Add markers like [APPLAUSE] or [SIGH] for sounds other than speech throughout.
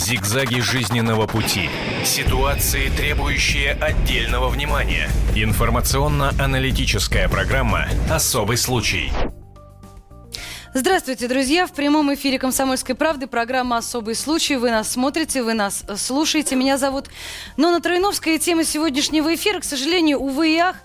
Зигзаги жизненного пути. Ситуации, требующие отдельного внимания. Информационно-аналитическая программа «Особый случай». Здравствуйте, друзья! В прямом эфире «Комсомольской правды» программа «Особый случай». Вы нас смотрите, вы нас слушаете. Меня зовут Нона Троиновская. Тема сегодняшнего эфира, к сожалению, увы и ах,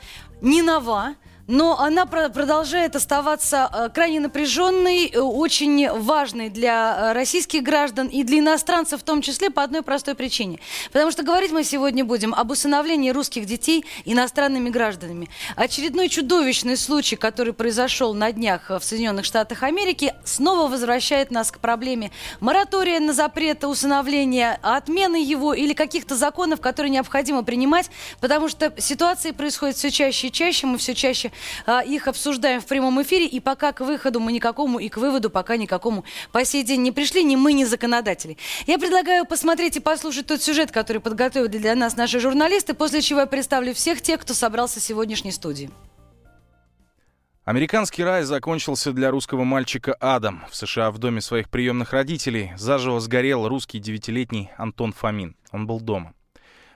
не нова но она продолжает оставаться э, крайне напряженной, э, очень важной для э, российских граждан и для иностранцев в том числе по одной простой причине. Потому что говорить мы сегодня будем об усыновлении русских детей иностранными гражданами. Очередной чудовищный случай, который произошел на днях в Соединенных Штатах Америки, снова возвращает нас к проблеме моратория на запрет усыновления, отмены его или каких-то законов, которые необходимо принимать, потому что ситуации происходят все чаще и чаще, мы все чаще их обсуждаем в прямом эфире, и пока к выходу мы никакому и к выводу пока никакому по сей день не пришли, ни мы, ни законодатели. Я предлагаю посмотреть и послушать тот сюжет, который подготовили для нас наши журналисты, после чего я представлю всех тех, кто собрался в сегодняшней студии. Американский рай закончился для русского мальчика Адам. В США в доме своих приемных родителей заживо сгорел русский девятилетний Антон Фомин. Он был дома.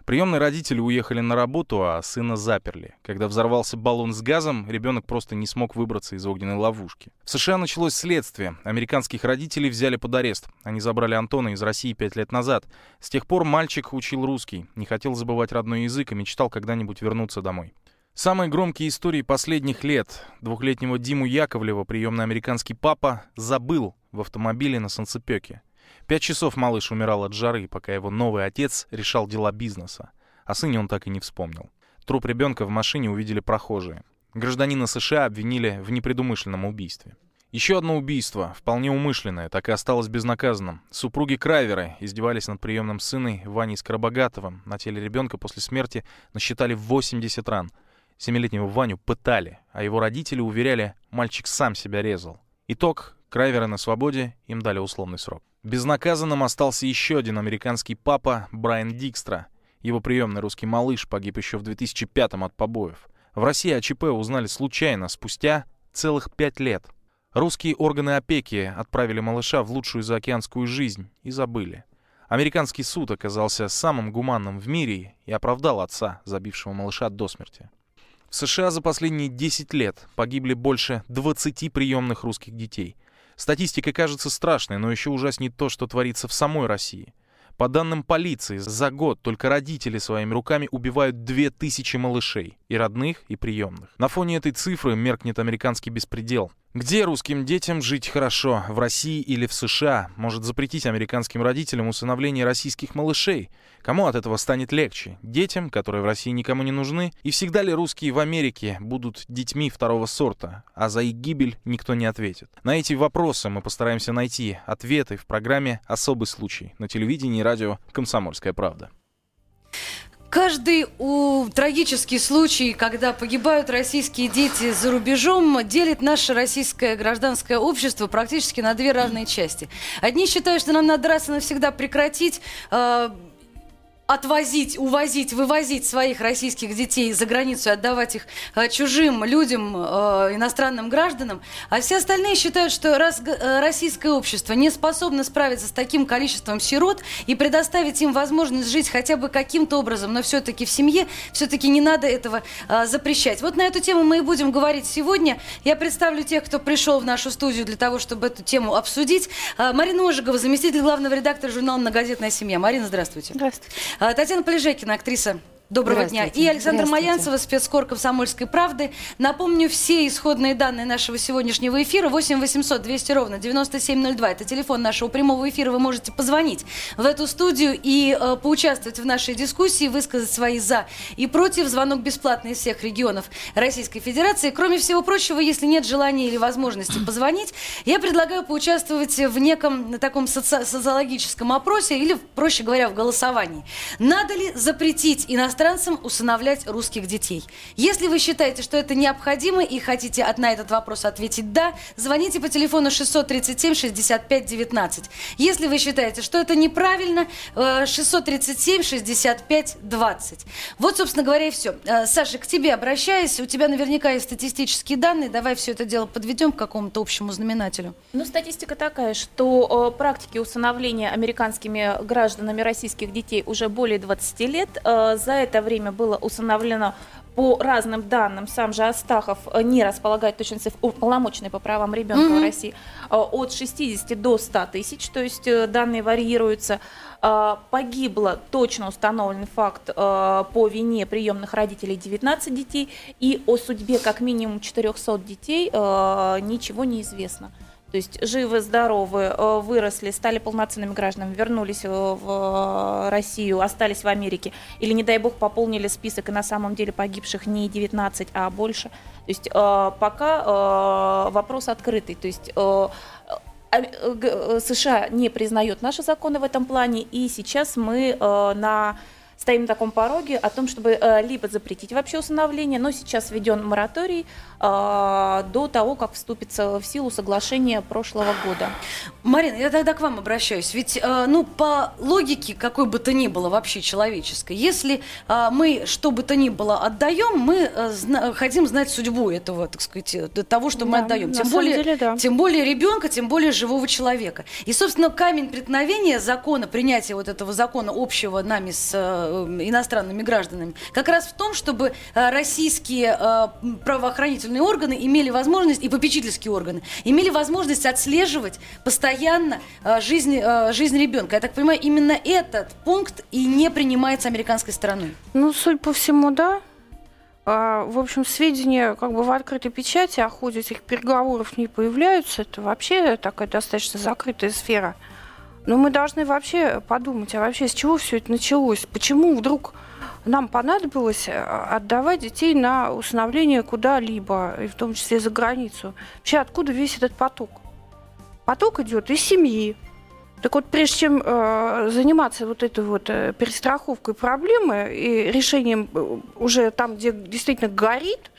Приемные родители уехали на работу, а сына заперли. Когда взорвался баллон с газом, ребенок просто не смог выбраться из огненной ловушки. В США началось следствие. Американских родителей взяли под арест. Они забрали Антона из России пять лет назад. С тех пор мальчик учил русский, не хотел забывать родной язык и мечтал когда-нибудь вернуться домой. Самые громкие истории последних лет. Двухлетнего Диму Яковлева приемный американский папа забыл в автомобиле на Санцепёке. Пять часов малыш умирал от жары, пока его новый отец решал дела бизнеса. О сыне он так и не вспомнил. Труп ребенка в машине увидели прохожие. Гражданина США обвинили в непредумышленном убийстве. Еще одно убийство, вполне умышленное, так и осталось безнаказанным. Супруги Крайверы издевались над приемным сыном Ваней Скоробогатовым. На теле ребенка после смерти насчитали 80 ран. Семилетнего Ваню пытали, а его родители уверяли, мальчик сам себя резал. Итог — Крайверы на свободе, им дали условный срок. Безнаказанным остался еще один американский папа Брайан Дикстра. Его приемный русский малыш погиб еще в 2005-м от побоев. В России о ЧП узнали случайно, спустя целых пять лет. Русские органы опеки отправили малыша в лучшую заокеанскую жизнь и забыли. Американский суд оказался самым гуманным в мире и оправдал отца, забившего малыша до смерти. В США за последние 10 лет погибли больше 20 приемных русских детей – Статистика кажется страшной, но еще ужаснее то, что творится в самой России. По данным полиции, за год только родители своими руками убивают 2000 малышей, и родных, и приемных. На фоне этой цифры меркнет американский беспредел. Где русским детям жить хорошо, в России или в США? Может запретить американским родителям усыновление российских малышей? Кому от этого станет легче? Детям, которые в России никому не нужны? И всегда ли русские в Америке будут детьми второго сорта, а за их гибель никто не ответит? На эти вопросы мы постараемся найти ответы в программе «Особый случай» на телевидении и радио «Комсомольская правда». Каждый у трагический случай, когда погибают российские дети за рубежом, делит наше российское гражданское общество практически на две разные части. Одни считают, что нам надо раз и навсегда прекратить э, отвозить, увозить, вывозить своих российских детей за границу и отдавать их э, чужим людям, э, иностранным гражданам, а все остальные считают, что раз э, российское общество не способно справиться с таким количеством сирот и предоставить им возможность жить хотя бы каким-то образом, но все-таки в семье, все-таки не надо этого запрещать. Вот на эту тему мы и будем говорить сегодня. Я представлю тех, кто пришел в нашу студию для того, чтобы эту тему обсудить. Марина Ожегова, заместитель главного редактора журнала «Многодетная семья». Марина, здравствуйте. Здравствуйте. А, Татьяна Полежекина, актриса Доброго дня. И Александр Маянцева, спецкор «Комсомольской правды». Напомню все исходные данные нашего сегодняшнего эфира. 8 800 200 ровно 9702. Это телефон нашего прямого эфира. Вы можете позвонить в эту студию и э, поучаствовать в нашей дискуссии, высказать свои «за» и «против». Звонок бесплатный из всех регионов Российской Федерации. Кроме всего прочего, если нет желания или возможности позвонить, я предлагаю поучаствовать в неком таком соци- социологическом опросе или, проще говоря, в голосовании. Надо ли запретить иностранным иностранцам усыновлять русских детей? Если вы считаете, что это необходимо и хотите от, на этот вопрос ответить «да», звоните по телефону 637-65-19. Если вы считаете, что это неправильно, 637-65-20. Вот, собственно говоря, и все. Э, Саша, к тебе обращаюсь. У тебя наверняка есть статистические данные. Давай все это дело подведем к какому-то общему знаменателю. Ну, статистика такая, что э, практики усыновления американскими гражданами российских детей уже более 20 лет. Э, за это время было усыновлено по разным данным, сам же Астахов э, не располагает точности уполномоченной по правам ребенка mm-hmm. в России, э, от 60 до 100 тысяч, то есть э, данные варьируются. Погибло точно установленный факт по вине приемных родителей 19 детей, и о судьбе как минимум 400 детей ничего не известно. То есть живы, здоровы, э, выросли, стали полноценными гражданами, вернулись э, в Россию, остались в Америке, или, не дай бог, пополнили список, и на самом деле погибших не 19, а больше. То есть э, пока вопрос открытый. То есть США не признает наши законы в этом плане, и сейчас мы на стоим на таком пороге о том, чтобы э, либо запретить вообще усыновление, но сейчас введен мораторий э, до того, как вступится в силу соглашение прошлого года. Марина, я тогда к вам обращаюсь. Ведь, э, ну, по логике, какой бы то ни было вообще человеческой, если мы что бы то ни было отдаем, мы хотим знать судьбу этого, так сказать, того, что мы да, отдаем. Тем более, деле, да. тем более ребенка, тем более живого человека. И, собственно, камень преткновения закона, принятия вот этого закона общего нами с Э, иностранными гражданами, как раз в том, чтобы э, российские э, правоохранительные органы имели возможность, и попечительские органы, имели возможность отслеживать постоянно жизнь, жизнь ребенка. Я так понимаю, именно этот пункт и не принимается американской стороной. Ну, судя по всему, да. А, в общем, сведения как бы в открытой печати о ходе этих переговоров не появляются. Это вообще такая достаточно закрытая сфера. Но мы должны вообще подумать, а вообще с чего все это началось? Почему вдруг нам понадобилось э, отдавать детей на усыновление куда-либо, и в том числе за границу? Вообще откуда весь этот поток? Поток идет из семьи. Так вот, прежде чем э, заниматься вот этой вот э, перестраховкой проблемы и решением э, уже там, где действительно горит,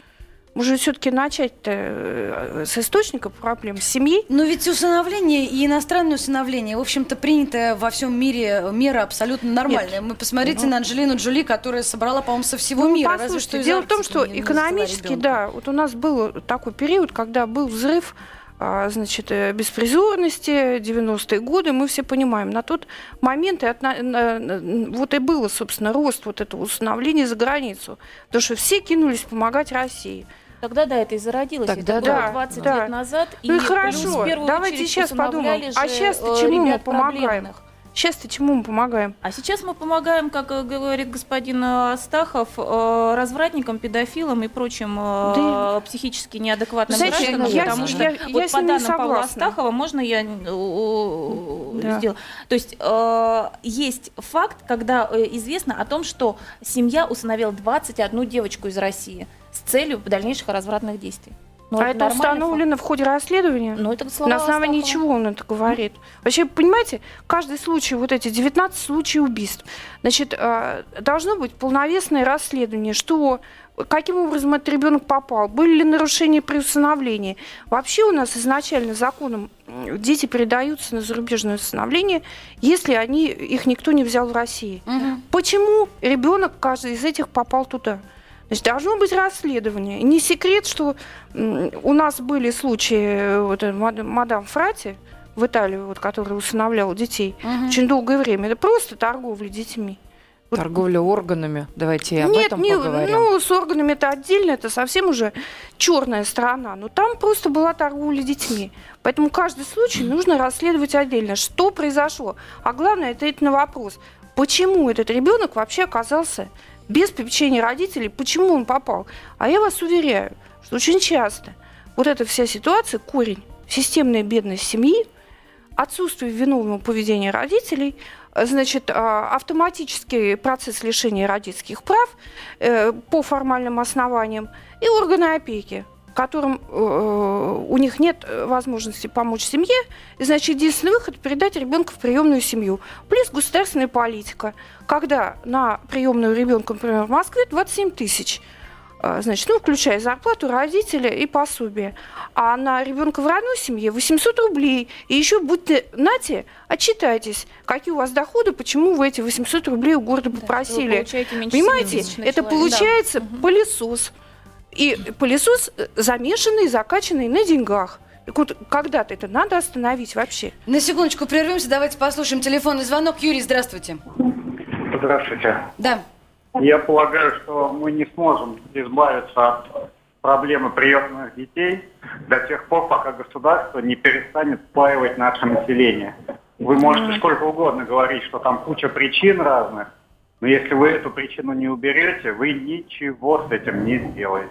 может, все-таки начать э, с источника проблем, с семьи? Но ведь усыновление и иностранное усыновление, в общем-то, принятая во всем мире мера абсолютно нормальная. Нет. Мы посмотрите ну, на Анджелину Джоли, которая собрала, по-моему, со всего ну, мира. Разве что дело в том, что экономически, да, вот у нас был такой период, когда был взрыв а, значит, э, беспризорности, 90-е годы, мы все понимаем. На тот момент и от, вот и было, собственно, рост вот этого установления за границу. Потому что все кинулись помогать России. Тогда, да, это и зародилось. Тогда, это да, 20 да. лет назад. Ну и, и хорошо, давайте сейчас подумаем. А сейчас чему мы помогаем? Сейчас-то чему мы помогаем? А сейчас мы помогаем, как э, говорит господин э, Астахов, э, развратникам, педофилам и прочим да. психически неадекватным Знаете, гражданам, я, потому что я, вот я по данным Павла Астахова, можно я да. сделаю? То есть есть факт, когда известно о том, что семья усыновила 21 девочку из России с целью дальнейших развратных действий. Но ну, а это установлено факт. в ходе расследования? Ну, это На основании чего он это говорит? Вообще, понимаете, каждый случай, вот эти 19 случаев убийств, значит, э, должно быть полновесное расследование, что каким образом этот ребенок попал, были ли нарушения при усыновлении. Вообще у нас изначально законом дети передаются на зарубежное усыновление, если они, их никто не взял в России. Угу. Почему ребенок, каждый из этих, попал туда? Значит, должно быть расследование. Не секрет, что у нас были случаи, э, вот, э, мадам Фрати в Италии, вот, которая усыновляла детей угу. очень долгое время. Это просто торговля детьми. Торговля органами, давайте об Нет, этом не, поговорим. Ну, с органами это отдельно, это совсем уже черная сторона. Но там просто была торговля детьми. Поэтому каждый случай нужно расследовать отдельно. Что произошло? А главное, ответить на вопрос, почему этот ребенок вообще оказался без попечения родителей, почему он попал. А я вас уверяю, что очень часто вот эта вся ситуация, корень, системная бедность семьи, отсутствие виновного поведения родителей, значит, а, автоматический процесс лишения родительских прав э, по формальным основаниям и органы опеки, которым э, у них нет э, возможности помочь семье, значит, единственный выход – передать ребенка в приемную семью. Плюс государственная политика, когда на приемную ребенка, например, в Москве 27 тысяч – а, значит, ну, включая зарплату родителя и пособие. А на ребенка в родной семье 800 рублей. И еще будьте, нате, отчитайтесь, какие у вас доходы, почему вы эти 800 рублей у города попросили. Да, Понимаете, это человек. получается да. пылесос. И пылесос э, замешанный, закачанный на деньгах. Вот, когда-то это надо остановить вообще. На секундочку прервемся, давайте послушаем телефонный звонок. Юрий, здравствуйте. Здравствуйте. Да. Я полагаю, что мы не сможем избавиться от проблемы приемных детей до тех пор, пока государство не перестанет спаивать наше население. Вы можете сколько угодно говорить, что там куча причин разных, но если вы эту причину не уберете, вы ничего с этим не сделаете.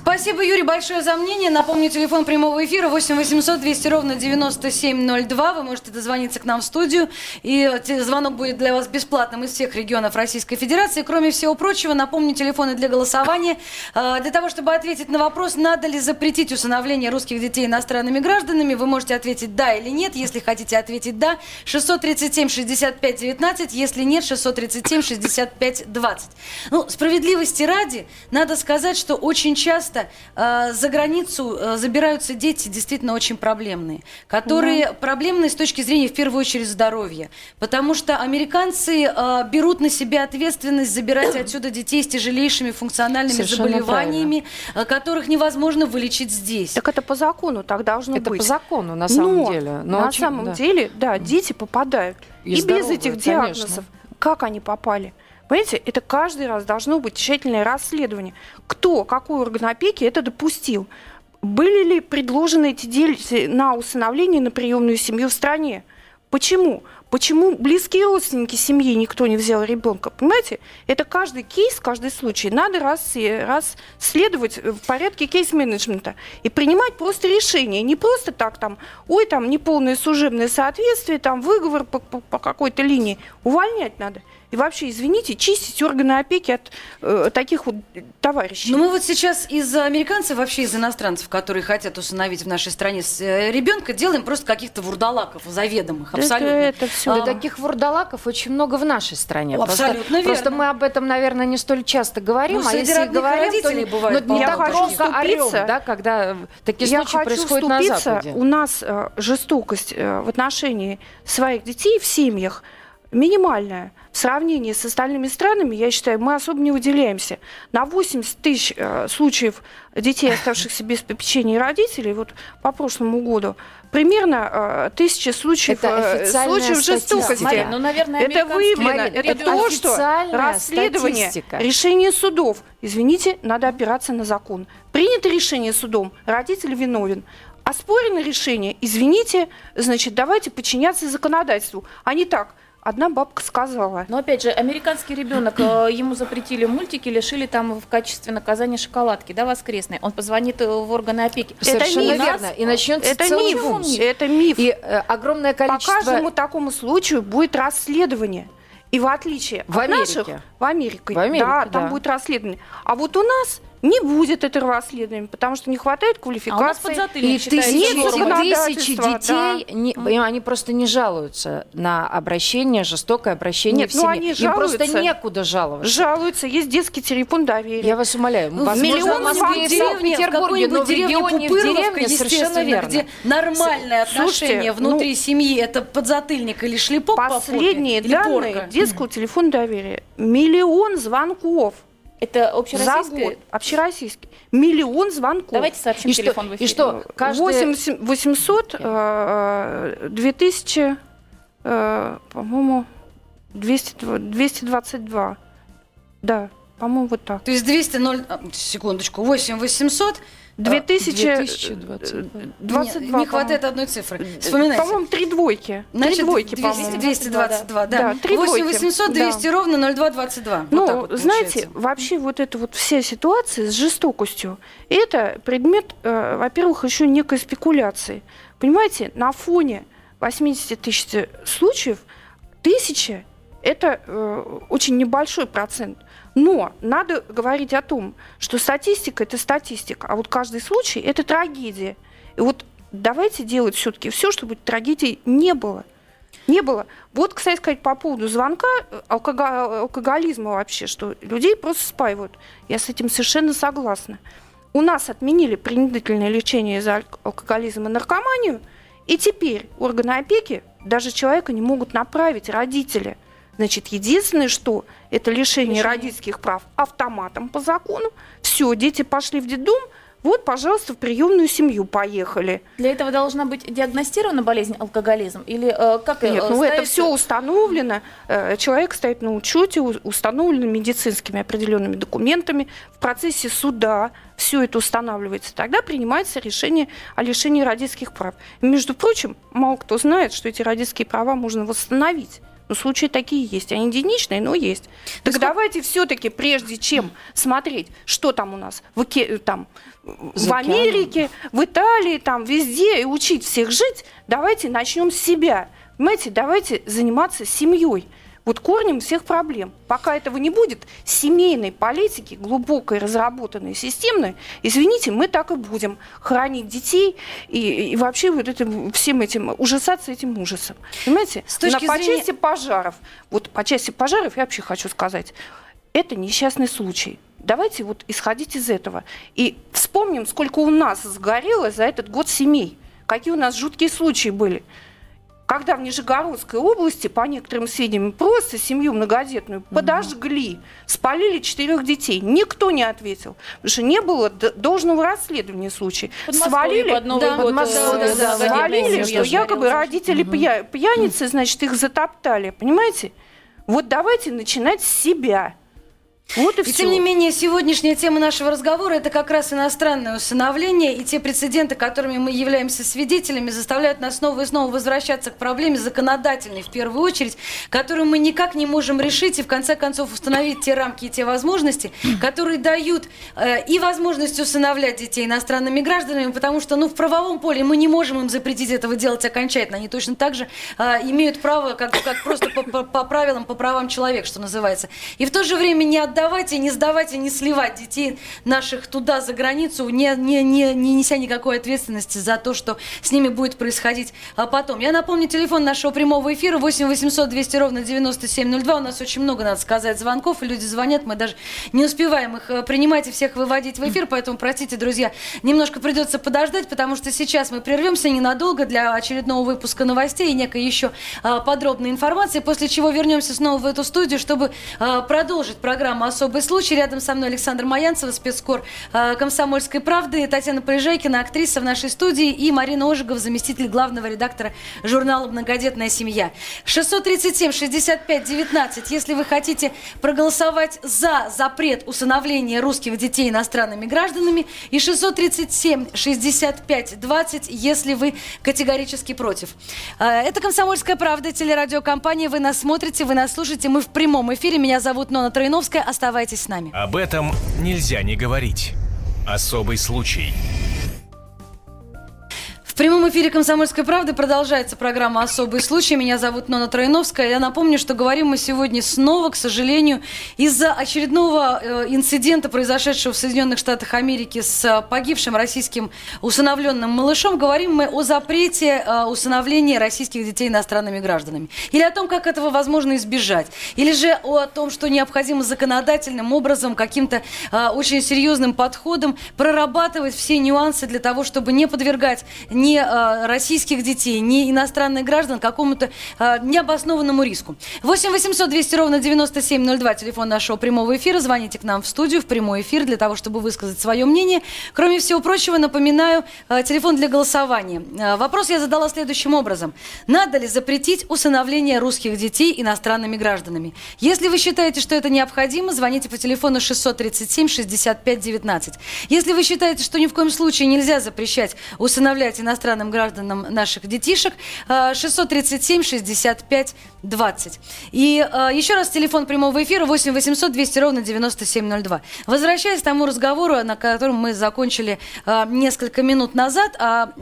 Спасибо, Юрий, большое за мнение. Напомню, телефон прямого эфира 8 800 200 ровно 9702. Вы можете дозвониться к нам в студию, и звонок будет для вас бесплатным из всех регионов Российской Федерации. Кроме всего прочего, напомню, телефоны для голосования. А, для того, чтобы ответить на вопрос, надо ли запретить усыновление русских детей иностранными гражданами, вы можете ответить «да» или «нет». Если хотите ответить «да», 637 65 19, если нет, 637 65 20. Ну, справедливости ради, надо сказать, что очень часто часто э, за границу э, забираются дети действительно очень проблемные, которые да. проблемные с точки зрения, в первую очередь, здоровья. Потому что американцы э, берут на себя ответственность забирать [COUGHS] отсюда детей с тяжелейшими функциональными Совершенно заболеваниями, э, которых невозможно вылечить здесь. Так это по закону так должно это быть. Это по закону, на самом Но, деле. Но на очень, самом да. деле, да, дети попадают. И, и здоровые, без этих диагнозов. Конечно. Как они попали? Понимаете, это каждый раз должно быть тщательное расследование. Кто, какой орган опеки это допустил? Были ли предложены эти дети на усыновление на приемную семью в стране? Почему? Почему близкие родственники семьи никто не взял ребенка? Понимаете? Это каждый кейс, каждый случай. Надо раз, расследовать в порядке кейс-менеджмента и принимать просто решение. Не просто так там, ой, там неполное служебное соответствие, там выговор по, по, по какой-то линии. Увольнять надо. И вообще, извините, чистить органы опеки от э, таких вот товарищей. Ну мы вот сейчас из американцев, вообще из иностранцев, которые хотят усыновить в нашей стране э, ребенка, делаем просто каких-то вурдалаков заведомых, абсолютно. Это, это все. А, таких вурдалаков очень много в нашей стране. Абсолютно просто, верно. Просто мы об этом, наверное, не столь часто говорим. Ну, а если говорим, то бывает но не так громко орем, да, когда такие я случаи происходят на Западе. У нас э, жестокость э, в отношении своих детей в семьях минимальная. В сравнении с остальными странами, я считаю, мы особо не выделяемся. На 80 тысяч э, случаев детей, оставшихся без попечения родителей, вот по прошлому году, примерно э, тысяча случаев, э, случаев жестокости. Марин, ну, наверное, это выявлено. Марин, это, это то, что расследование, статистика. решение судов. Извините, надо опираться на закон. Принято решение судом, родитель виновен. Оспорено решение, извините, значит, давайте подчиняться законодательству, а не так – Одна бабка сказала. Но опять же, американский ребенок, э, [CLEARS THROAT] ему запретили мультики, лишили там в качестве наказания шоколадки, да, воскресной. Он позвонит э, в органы опеки. Совершенно это верно. И начнется это миф. Бум. Это миф. И э, огромное количество... По каждому такому случаю будет расследование. И в отличие в от Америке. наших... В Америке. В Америке, да, там да. будет расследование. А вот у нас не будет этого расследования, потому что не хватает квалификации. А у нас и тысячи, тысячи детей, да. не, они просто не жалуются на обращение, жестокое обращение Нет, в семье. Ну, они жалуются, Им просто некуда жаловаться. Жалуются, есть детский телефон доверия. Я вас умоляю. Ну, возможно, миллион в Москве и Санкт-Петербурге, но в регионе, в деревне совершенно верно. Где нормальное отношение Слушайте, внутри ну, семьи, это подзатыльник или шлепок Последние по попе, данные детского телефона доверия. Миллион звонков это общероссийский? За год. Общероссийский. Миллион звонков. Давайте сообщим и телефон что, в эфире. И что? Каждый... 8 800, э, 2000, э, по-моему, 200, 222. Да, по-моему, вот так. То есть 200, 0, секундочку, 8 800 2022. Не, не хватает одной цифры. Вспоминайте. По-моему, три двойки. Значит, три двойки, 200, по-моему. 222, да. да 3 8 800 200 да. ровно 0222. Ну, вот вот знаете, вообще вот эта вот вся ситуация с жестокостью, это предмет, э, во-первых, еще некой спекуляции. Понимаете, на фоне 80 тысяч случаев тысяча это э, очень небольшой процент. Но надо говорить о том, что статистика это статистика, а вот каждый случай это трагедия. И вот давайте делать все-таки все, чтобы трагедий не было. Не было. Вот, кстати сказать, по поводу звонка, э, алкоголизма вообще, что людей просто спаивают. Я с этим совершенно согласна. У нас отменили принудительное лечение за алкоголизм и наркоманию, и теперь органы опеки даже человека не могут направить родители – Значит, единственное, что это лишение, лишение родительских прав автоматом по закону. Все, дети пошли в детдом, вот, пожалуйста, в приемную семью поехали. Для этого должна быть диагностирована болезнь алкоголизм или э, как Нет, э, ну ставится... это все установлено. Э, человек стоит на учете, установлено медицинскими определенными документами. В процессе суда все это устанавливается. Тогда принимается решение о лишении родительских прав. И, между прочим, мало кто знает, что эти родительские права можно восстановить. Ну, случаи такие есть. Они единичные, но есть. Так, так давайте все-таки, прежде чем смотреть, что там у нас в, там, в Америке, в Италии, там везде, и учить всех жить, давайте начнем с себя. Понимаете, давайте заниматься семьей вот корнем всех проблем. Пока этого не будет, семейной политики, глубокой, разработанной, системной, извините, мы так и будем хранить детей и, и вообще вот этим, всем этим, ужасаться этим ужасом. Понимаете? С точки На, зрения... по части пожаров, вот по части пожаров я вообще хочу сказать, это несчастный случай. Давайте вот исходить из этого. И вспомним, сколько у нас сгорело за этот год семей. Какие у нас жуткие случаи были когда в Нижегородской области, по некоторым сведениям, просто семью многодетную угу. подожгли, спалили четырех детей. Никто не ответил, потому что не было должного расследования случая. Свалили, под Новый да, год, да, да, да, свалили, что якобы родители угу. пья, пьяницы, значит, их затоптали. Понимаете? Вот давайте начинать с себя. Вот и, и все. тем не менее, сегодняшняя тема нашего разговора это как раз иностранное усыновление, и те прецеденты, которыми мы являемся свидетелями, заставляют нас снова и снова возвращаться к проблеме законодательной, в первую очередь, которую мы никак не можем решить и в конце концов установить те рамки и те возможности, [CLEARS THROAT] которые дают э, и возможность усыновлять детей иностранными гражданами, потому что, ну, в правовом поле мы не можем им запретить этого делать окончательно. Они точно так же э, имеют право, как, как просто по, по, по правилам, по правам человека, что называется. И в то же время не отдавать отдавать и не сдавать и не сливать детей наших туда, за границу, не, не, не, не неся никакой ответственности за то, что с ними будет происходить а потом. Я напомню, телефон нашего прямого эфира 8 800 200 ровно 9702. У нас очень много, надо сказать, звонков, и люди звонят, мы даже не успеваем их э, принимать и всех выводить в эфир, поэтому, простите, друзья, немножко придется подождать, потому что сейчас мы прервемся ненадолго для очередного выпуска новостей и некой еще а, подробной информации, после чего вернемся снова в эту студию, чтобы а, продолжить программу особый случай. Рядом со мной Александр Маянцев, спецкор э, «Комсомольской правды», Татьяна Полежайкина, актриса в нашей студии, и Марина Ожегов, заместитель главного редактора журнала «Многодетная семья». 637-65-19, если вы хотите проголосовать за запрет усыновления русских детей иностранными гражданами, и 637-65-20, если вы категорически против. Э, это «Комсомольская правда», телерадиокомпания. Вы нас смотрите, вы нас слушаете. Мы в прямом эфире. Меня зовут Нона Троиновская. Оставайтесь с нами. Об этом нельзя не говорить. Особый случай прямом эфире «Комсомольской правды» продолжается программа «Особый случай». Меня зовут Нона Троиновская. Я напомню, что говорим мы сегодня снова, к сожалению, из-за очередного э, инцидента, произошедшего в Соединенных Штатах Америки с э, погибшим российским усыновленным малышом, говорим мы о запрете э, усыновления российских детей иностранными гражданами. Или о том, как этого возможно избежать. Или же о том, что необходимо законодательным образом, каким-то очень серьезным подходом прорабатывать все нюансы для того, чтобы не подвергать ни ни э, российских детей, ни иностранных граждан какому-то э, необоснованному риску. 8 800 200 ровно 9702, телефон нашего прямого эфира. Звоните к нам в студию, в прямой эфир, для того, чтобы высказать свое мнение. Кроме всего прочего, напоминаю, э, телефон для голосования. Вопрос я задала следующим образом. Надо ли запретить усыновление русских детей иностранными гражданами? Если вы считаете, что это необходимо, звоните по телефону 637 65 19. Если вы считаете, что ни в коем случае нельзя запрещать усыновлять иностранных иностранным гражданам наших детишек 637 65 20. И э, еще раз телефон прямого эфира 8 800 200 ровно 9702. Возвращаясь к тому разговору, на котором мы закончили э, несколько минут назад, а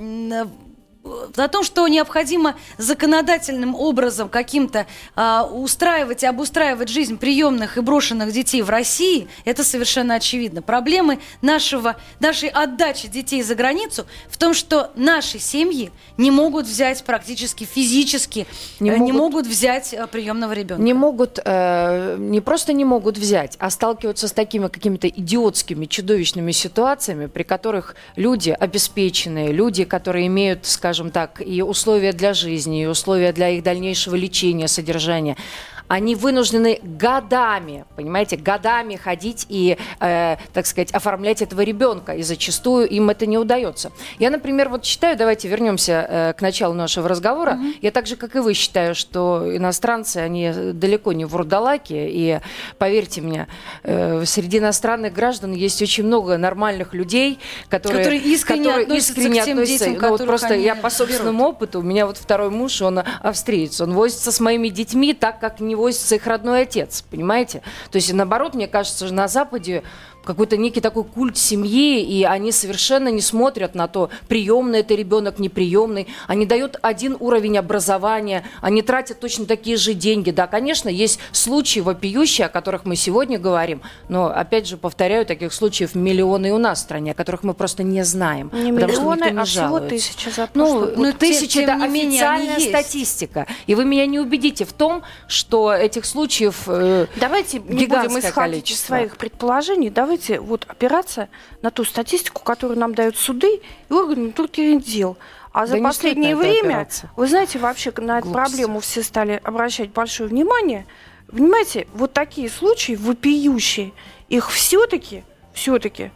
о том, что необходимо законодательным образом каким-то э, устраивать и обустраивать жизнь приемных и брошенных детей в России, это совершенно очевидно. Проблемы нашего, нашей отдачи детей за границу в том, что наши семьи не могут взять практически физически, не, э, могут, не могут взять э, приемного ребенка. Не могут, э, не просто не могут взять, а сталкиваются с такими какими-то идиотскими, чудовищными ситуациями, при которых люди обеспеченные, люди, которые имеют, скажем так, и условия для жизни, и условия для их дальнейшего лечения, содержания, они вынуждены годами, понимаете, годами ходить и, э, так сказать, оформлять этого ребенка, и зачастую им это не удается. Я, например, вот считаю, давайте вернемся э, к началу нашего разговора, mm-hmm. я так же, как и вы, считаю, что иностранцы, они далеко не вурдалаки, и поверьте мне, э, среди иностранных граждан есть очень много нормальных людей, которые, которые искренне которые относятся искренне к тем относятся, детям, ну, вот просто я по собственному берут. опыту, у меня вот второй муж, он австриец, он возится с моими детьми так, как не возится их родной отец, понимаете? То есть, наоборот, мне кажется, на Западе какой-то некий такой культ семьи, и они совершенно не смотрят на то, приемный это ребенок, неприемный. Они дают один уровень образования, они тратят точно такие же деньги. Да, конечно, есть случаи вопиющие, о которых мы сегодня говорим, но, опять же, повторяю, таких случаев миллионы и у нас в стране, о которых мы просто не знаем. Не потому миллионы, что никто не а всего тысяча за Ну, ну тысяча – это официальная статистика. И вы меня не убедите в том, что этих случаев э, Давайте не будем исходить количество. из своих предположений, давайте давайте вот опираться на ту статистику, которую нам дают суды и органы внутренних дел. А за последнее время, опираться. вы знаете, вообще на эту проблему все стали обращать большое внимание. Понимаете, вот такие случаи вопиющие, их все-таки, все-таки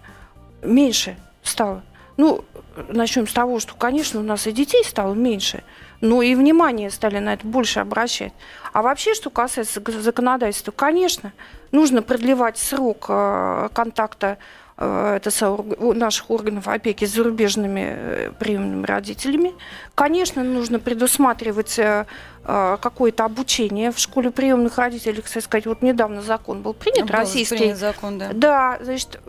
меньше стало. Ну, начнем с того, что, конечно, у нас и детей стало меньше, но и внимание стали на это больше обращать. А вообще, что касается законодательства, конечно, нужно продлевать срок э, контакта э, это наших органов опеки с зарубежными э, приемными родителями. Конечно, нужно предусматривать какое-то обучение в школе приемных родителей. Кстати сказать, вот недавно закон был принят, был российский. Принят закон, да. Да, значит,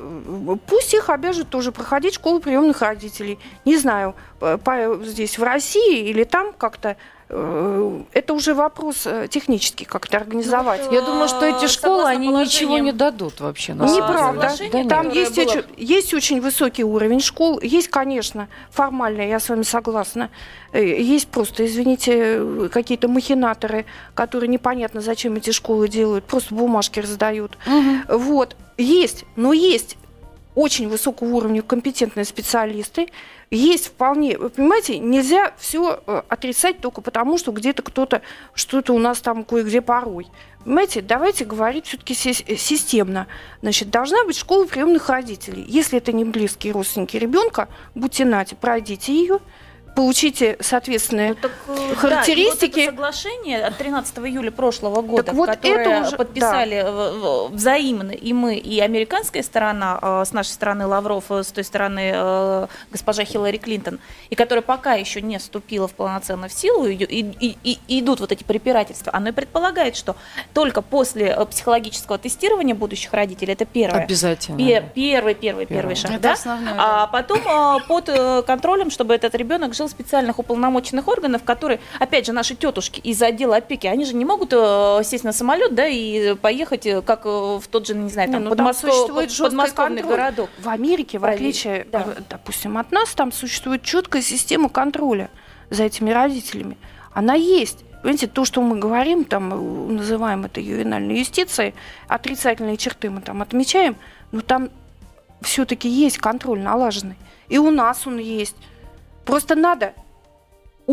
пусть их обяжут тоже проходить школу приемных родителей. Не знаю, здесь в России или там как-то Э, это уже вопрос э, технический, как это организовать. Ну, Я думаю, что эти школы, они ничего не дадут вообще. На Неправда. Да, Там есть, было... очень, есть очень высокий уровень школ. Есть, конечно, формально, я с вами согласна. Э, есть просто, извините, какие-то махинаторы, которые непонятно, зачем эти школы делают, просто бумажки раздают. Угу. Вот. Есть, но есть очень высокого уровня компетентные специалисты, есть вполне, вы понимаете, нельзя все э, отрицать только потому, что где-то кто-то что-то у нас там кое-где порой. Понимаете, давайте говорить все-таки системно. Значит, должна быть школа приемных родителей. Если это не близкие родственники ребенка, будьте нате, пройдите ее, получите соответственно ну, так, э, характеристики. Да, вот это соглашение от 13 июля прошлого года, так вот которое это уже, подписали да. взаимно и мы, и американская сторона, э, с нашей стороны Лавров, э, с той стороны госпожа Хиллари Клинтон, и которая пока еще не вступила в полноценно в силу, и, и, и, и идут вот эти препирательства, оно и предполагает, что только после психологического тестирования будущих родителей, это первое. Обязательно. Пер, первый, первый, первый шаг, это да? Основное, да? А потом под контролем, чтобы этот ребенок жил специальных уполномоченных органов, которые, опять же, наши тетушки из отдела опеки, они же не могут э, сесть на самолет, да, и поехать, э, как э, в тот же, не знаю, там, не, ну, подмосковный, там подмосковный городок. В Америке, в отличие, да. допустим, от нас, там существует четкая система контроля за этими родителями. Она есть. Понимаете, то, что мы говорим, там, называем это ювенальной юстицией, отрицательные черты мы там отмечаем, но там все-таки есть контроль налаженный. И у нас он есть. Просто надо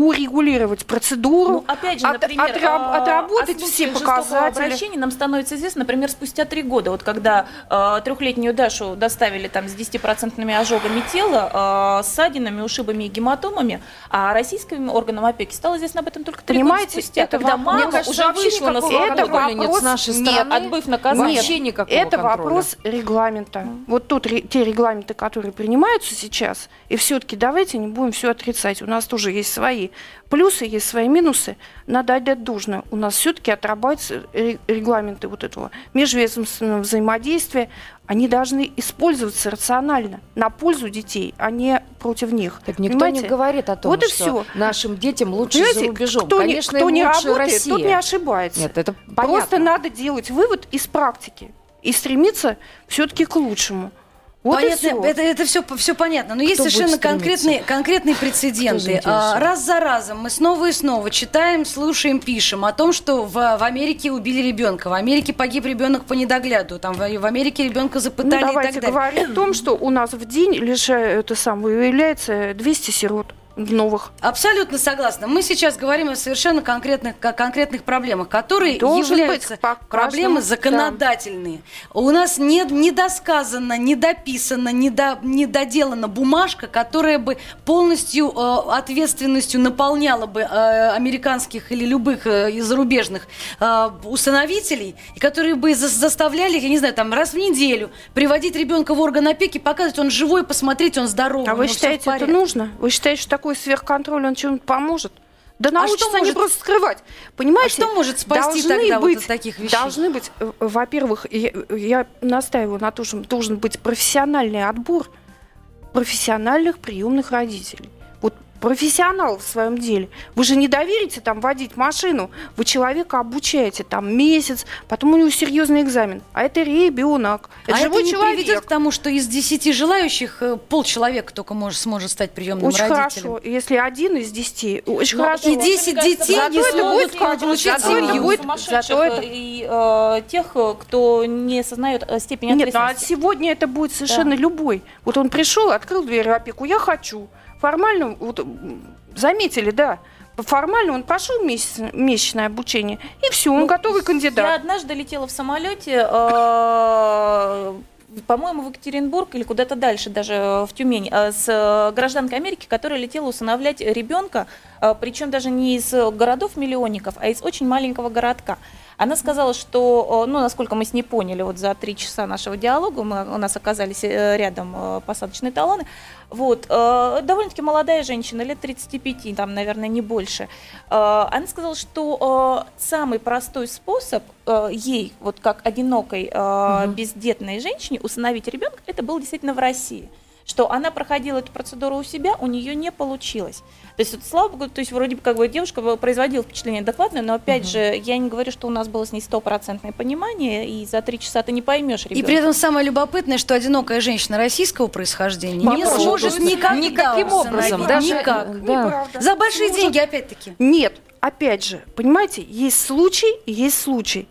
урегулировать процедуру, ну, опять же, например, от, отраб, а, отработать все показатели. обращений нам становится известно, например, спустя три года, вот когда э, трехлетнюю Дашу доставили там с 10% ожогами тела, э, ссадинами, ушибами и гематомами, а российским органам опеки стало известно об этом только три года спустя, это когда мама мне кажется, уже вышла на свободу. Это вопрос, с нашей стороны, нет, отбыв наказание. Вообще никакого Это контроля. вопрос регламента. Mm. Вот тут те регламенты, которые принимаются сейчас, и все-таки давайте не будем все отрицать. У нас тоже есть свои плюсы, есть свои минусы. Надо отдать должное. У нас все-таки отрабатываются регламенты вот этого межведомственного взаимодействия. Они должны использоваться рационально, на пользу детей, а не против них. Так никто Понимаете? не говорит о том, Вот и что всё. нашим детям лучше Понимаете, за рубежом. кто, Конечно, не, кто не работает, Россия. тот не ошибается. Нет, это Просто понятно. надо делать вывод из практики и стремиться все-таки к лучшему. Вот и Понятно, всё. это, это все, все понятно. Но есть Кто будет совершенно конкретные, конкретные прецеденты. А, раз за разом мы снова и снова читаем, слушаем, пишем о том, что в, в Америке убили ребенка, в Америке погиб ребенок по недогляду, там в, в Америке ребенка Ну, запытали и давайте так далее. говорить о том, что у нас в день лишая это самое выявляется 200 сирот новых. Абсолютно согласна. Мы сейчас говорим о совершенно конкретных, о конкретных проблемах, которые Должен являются быть по проблемы каждому, законодательные. У нас нет недосказана, недописана, недо, недоделана бумажка, которая бы полностью э, ответственностью наполняла бы э, американских или любых э, зарубежных э, усыновителей, которые бы за- заставляли, я не знаю, там раз в неделю приводить ребенка в орган опеки, показывать, он живой, посмотреть, он здоровый. А вы считаете, это нужно? Вы считаете, что такой сверхконтроль, он чем-то поможет? Да научатся что они может- просто скрывать. Понимаете? А что может спасти должны тогда вот быть, от таких вещей? Должны быть, э, во-первых, я, я настаиваю на том, что должен быть профессиональный отбор профессиональных приемных родителей. Профессионал в своем деле. Вы же не доверите там водить машину. Вы человека обучаете там месяц, потом у него серьезный экзамен. А это ребенок. Это а живой это не человек. приведет к тому, что из 10 желающих э, полчеловека только может, сможет стать приемным Очень родителем. хорошо. Если один из десяти, очень Но хорошо. и 10 мне кажется, детей зато смогут будет получить получать зато это семью. будет- зато это- и э, тех, кто не осознает э, степень Нет, ну а ответственности. сегодня это будет совершенно любой. Вот он пришел, открыл дверь в опеку, я хочу. Формально, вот, заметили, да, формально он прошел месяц, месячное обучение, и все, он Ну, готовый Я кандидат. однажды летела в самолете, э, по-моему, в Екатеринбург или куда-то дальше, даже э, в Тюмень, э, с э, гражданкой Америки, которая летела усыновлять ребенка, причем даже не из городов-миллионников, а из очень маленького городка. Она сказала, что, э, ну, насколько мы с ней поняли, вот за три часа нашего диалога, мы, у нас оказались э, рядом э, посадочные талоны, вот, э, довольно-таки молодая женщина, лет 35, там, наверное, не больше. Э, Она сказала, что э, самый простой способ э, ей, вот как одинокой э, бездетной женщине, усыновить ребенка, это был действительно в России. Что она проходила эту процедуру у себя, у нее не получилось. То есть, вот, слава богу, то есть вроде бы как бы девушка производила впечатление адекватное, но опять же, я не говорю, что у нас было с ней стопроцентное понимание, и за три часа ты не поймешь И ребенка. при этом самое любопытное, что одинокая женщина российского происхождения не Может сможет никогда никаким образом, даже- Никак. Да. Неправда. За большие деньги, опять-таки. Нет, опять же, понимаете, есть случай и есть случай.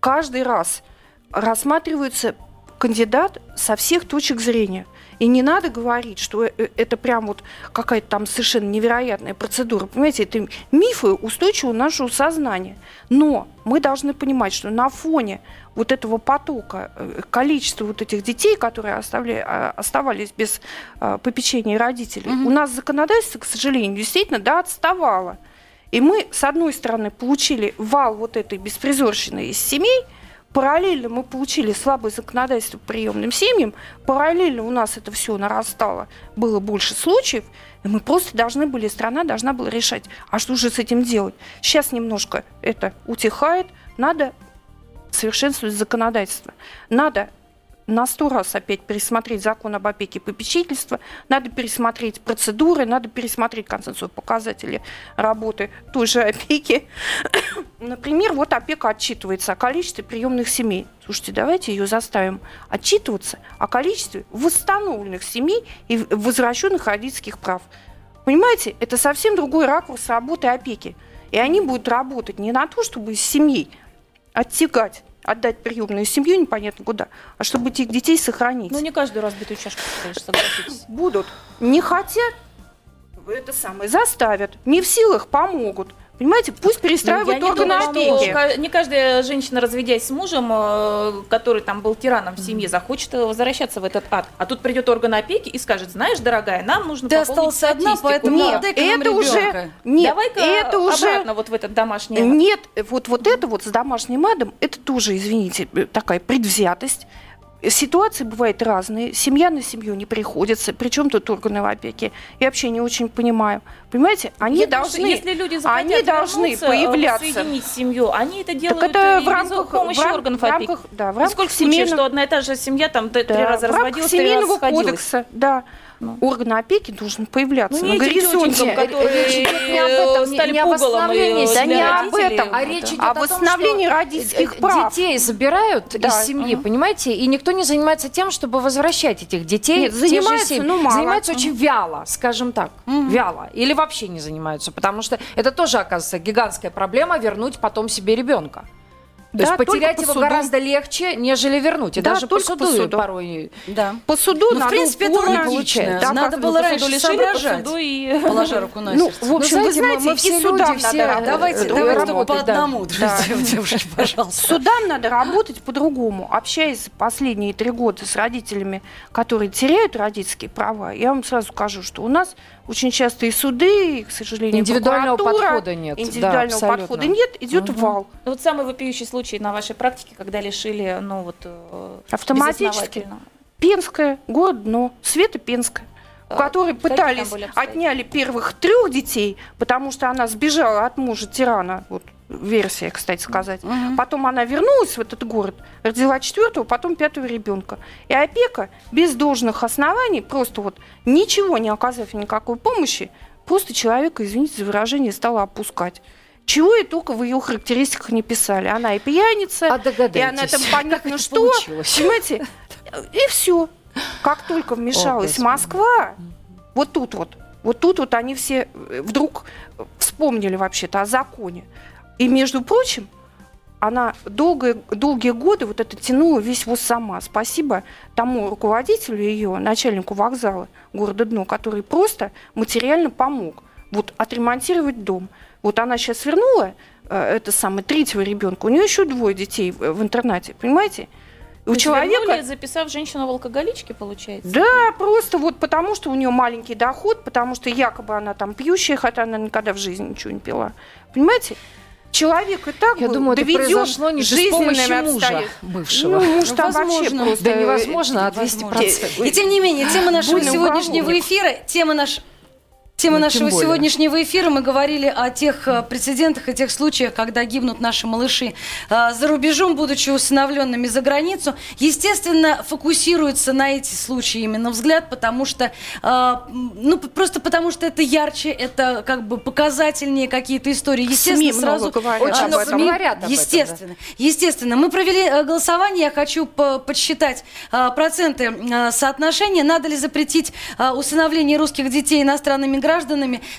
Каждый раз рассматривается кандидат со всех точек зрения. И не надо говорить, что э, э, это прям вот какая-то там совершенно невероятная процедура. Понимаете, это мифы устойчивы нашего сознания. Но мы должны понимать, что на фоне вот этого потока, э, количества вот этих детей, которые оставля- а, оставались без попечения родителей, Мгм. у нас законодательство, к сожалению, действительно да, отставало. И мы, с одной стороны, получили вал вот этой беспризорщины из семей, параллельно мы получили слабое законодательство по приемным семьям, параллельно у нас это все нарастало, было больше случаев, и мы просто должны были, страна должна была решать, а что же с этим делать. Сейчас немножко это утихает, надо совершенствовать законодательство. Надо на сто раз опять пересмотреть закон об опеке и попечительстве, надо пересмотреть процедуры, надо пересмотреть конценсус показатели работы той же опеки. [COUGHS] Например, вот опека отчитывается о количестве приемных семей. Слушайте, давайте ее заставим отчитываться о количестве восстановленных семей и возвращенных родительских прав. Понимаете, это совсем другой ракурс работы опеки. И они будут работать не на то, чтобы из семей оттягать, отдать приемную семью непонятно куда, а чтобы этих детей сохранить. Ну, не каждую разбитую чашку, конечно, согласитесь. Будут. Не хотят, это самое, заставят. Не в силах, помогут. Понимаете, пусть перестраивают Ну, органы думаю, что опеки. Не каждая женщина, разведясь с мужем, э, который там был тираном в семье, захочет э, возвращаться в этот ад. А тут придет орган опеки и скажет, знаешь, дорогая, нам нужно Ты осталась одна, статистику». поэтому Нет, это уже... Нет, Давай-ка это уже... обратно вот в этот домашний ад. Нет, вот, вот это вот с домашним адом, это тоже, извините, э, такая предвзятость. Ситуации бывают разные. Семья на семью не приходится. Причем тут органы опеки? Я вообще не очень понимаю. Понимаете, они что должны... если люди они должны э, появляться. соединить семью, они это Так делают это э, в рамках, помощи в рам- органов в опеки. рамках, да, в рамках сколько случаев, семейного- что одна и та же семья там т- три Да, раза в разводилась, три раза семейного кодекса, да. Ну. орган опеки должен появляться Ну, на горизонте. тетенькам, которые речь идет не об этом, не- стали не о пугалом восстановлении и себя Да не об родителей. этом, А речь идет а о том, восстановлении родительских э, прав. Детей забирают Да. из семьи, понимаете, и никто не занимается тем, чтобы возвращать этих детей Нет, занимаются, но мало. Занимаются очень вяло, скажем так, вяло. Или вообще не занимаются, потому что это тоже, оказывается, гигантская проблема вернуть потом себе ребенка. То Да, есть потерять по его суду. гораздо легче, нежели вернуть. И Да, даже по только по суду, суду. порой Да. По суду Ну, в надо принципе, это логично. Да, Надо было бы, раньше Суду лишили, соображать. по суду и... Положа руку на Ну, в общем, Ну, вы знаете, мы- мы все и судам люди, надо все, работать. Давайте, давайте работать, по да. одному, Да. [LAUGHS] девушки, пожалуйста. Судам надо работать по-другому. Общаясь последние три года с родителями, которые теряют родительские права, я вам сразу скажу, что у нас очень часто и суды, и, к сожалению, Индивидуального подхода нет. Индивидуального подхода нет, идет вал. Ну, Вот самый вопиющий случай на вашей практике, когда лишили, ну вот... э, Автоматически. Пенская, город дно, Света Пенская. у А, которой пытались, отняли первых трех детей, потому что она сбежала от мужа тирана, вот версия, кстати сказать. Мгм. Потом она вернулась в этот город, родила четвертого, потом пятого ребенка. И опека без должных оснований, просто вот ничего не оказав никакой помощи, просто человека, извините за выражение, стала опускать. Чего и только в ее характеристиках не писали. Она и пьяница, А и она там [LAUGHS] понятно что. получилось? Понимаете? И все. Как только вмешалась Господи. Москва, вот тут вот, вот тут вот они все э, вдруг вспомнили вообще-то о законе. И, между прочим, она долгие, долгие годы вот это тянула весь ВУЗ сама. Спасибо тому руководителю ее, начальнику вокзала города Дно, который просто материально помог вот отремонтировать дом. Вот она сейчас вернула э, это самое третьего ребенка. У нее еще двое детей в, интернате, понимаете? То у есть человека вернули, записав женщину в алкоголичке, получается? да, просто вот потому, что у нее маленький доход, потому что якобы она там пьющая, хотя она никогда в жизни ничего не пила. Понимаете? Человек и так Я был думаю, это произошло не без помощи мужа бывшего. Ну, муж Ну, там вообще просто... Да невозможно, а Возможно. 200%. И тем не менее, тема нашего сегодняшнего уголовник. эфира, тема наш... Тема Ну, нашего сегодняшнего эфира мы говорили о тех э, прецедентах и тех случаях, когда гибнут наши малыши э, за рубежом, будучи усыновленными за границу. Естественно, фокусируется на эти случаи именно взгляд, потому что, э, ну, просто потому что это ярче, это как бы показательнее какие-то истории. Естественно, СМИ сразу много говорят Очень много СМИ, говорят об этом, Естественно, естественно. Мы провели голосование, я хочу по- подсчитать э, проценты соотношения. Надо ли запретить усыновление русских детей иностранными гражданами?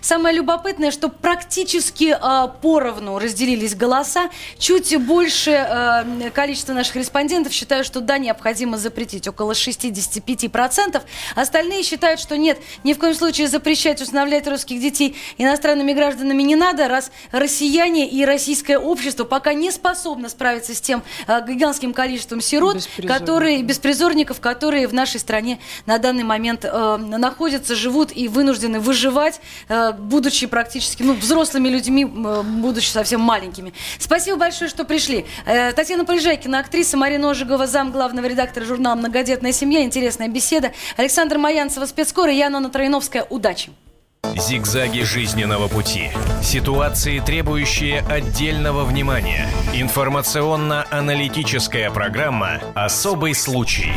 Самое любопытное, что практически э, поровну разделились голоса. Чуть больше э, количество наших респондентов считают, что да, необходимо запретить, около 65%. Остальные считают, что нет, ни в коем случае запрещать усыновлять русских детей иностранными гражданами не надо, раз россияне и российское общество пока не способно справиться с тем э, гигантским количеством сирот, Беспризорников. которые, беспризорников, которые в нашей стране на данный момент э, находятся, живут и вынуждены выживать, э, будучи практически ну, взрослыми людьми, э, будучи совсем маленькими. Спасибо большое, что пришли. Э, Татьяна Полежайкина, актриса, Марина Ожегова, зам главного редактора журнала «Многодетная семья». Интересная беседа. Александр Маянцева, спецкор и я, Нона Троиновская. Удачи! Зигзаги жизненного пути. Ситуации, требующие отдельного внимания. Информационно-аналитическая программа «Особый случай».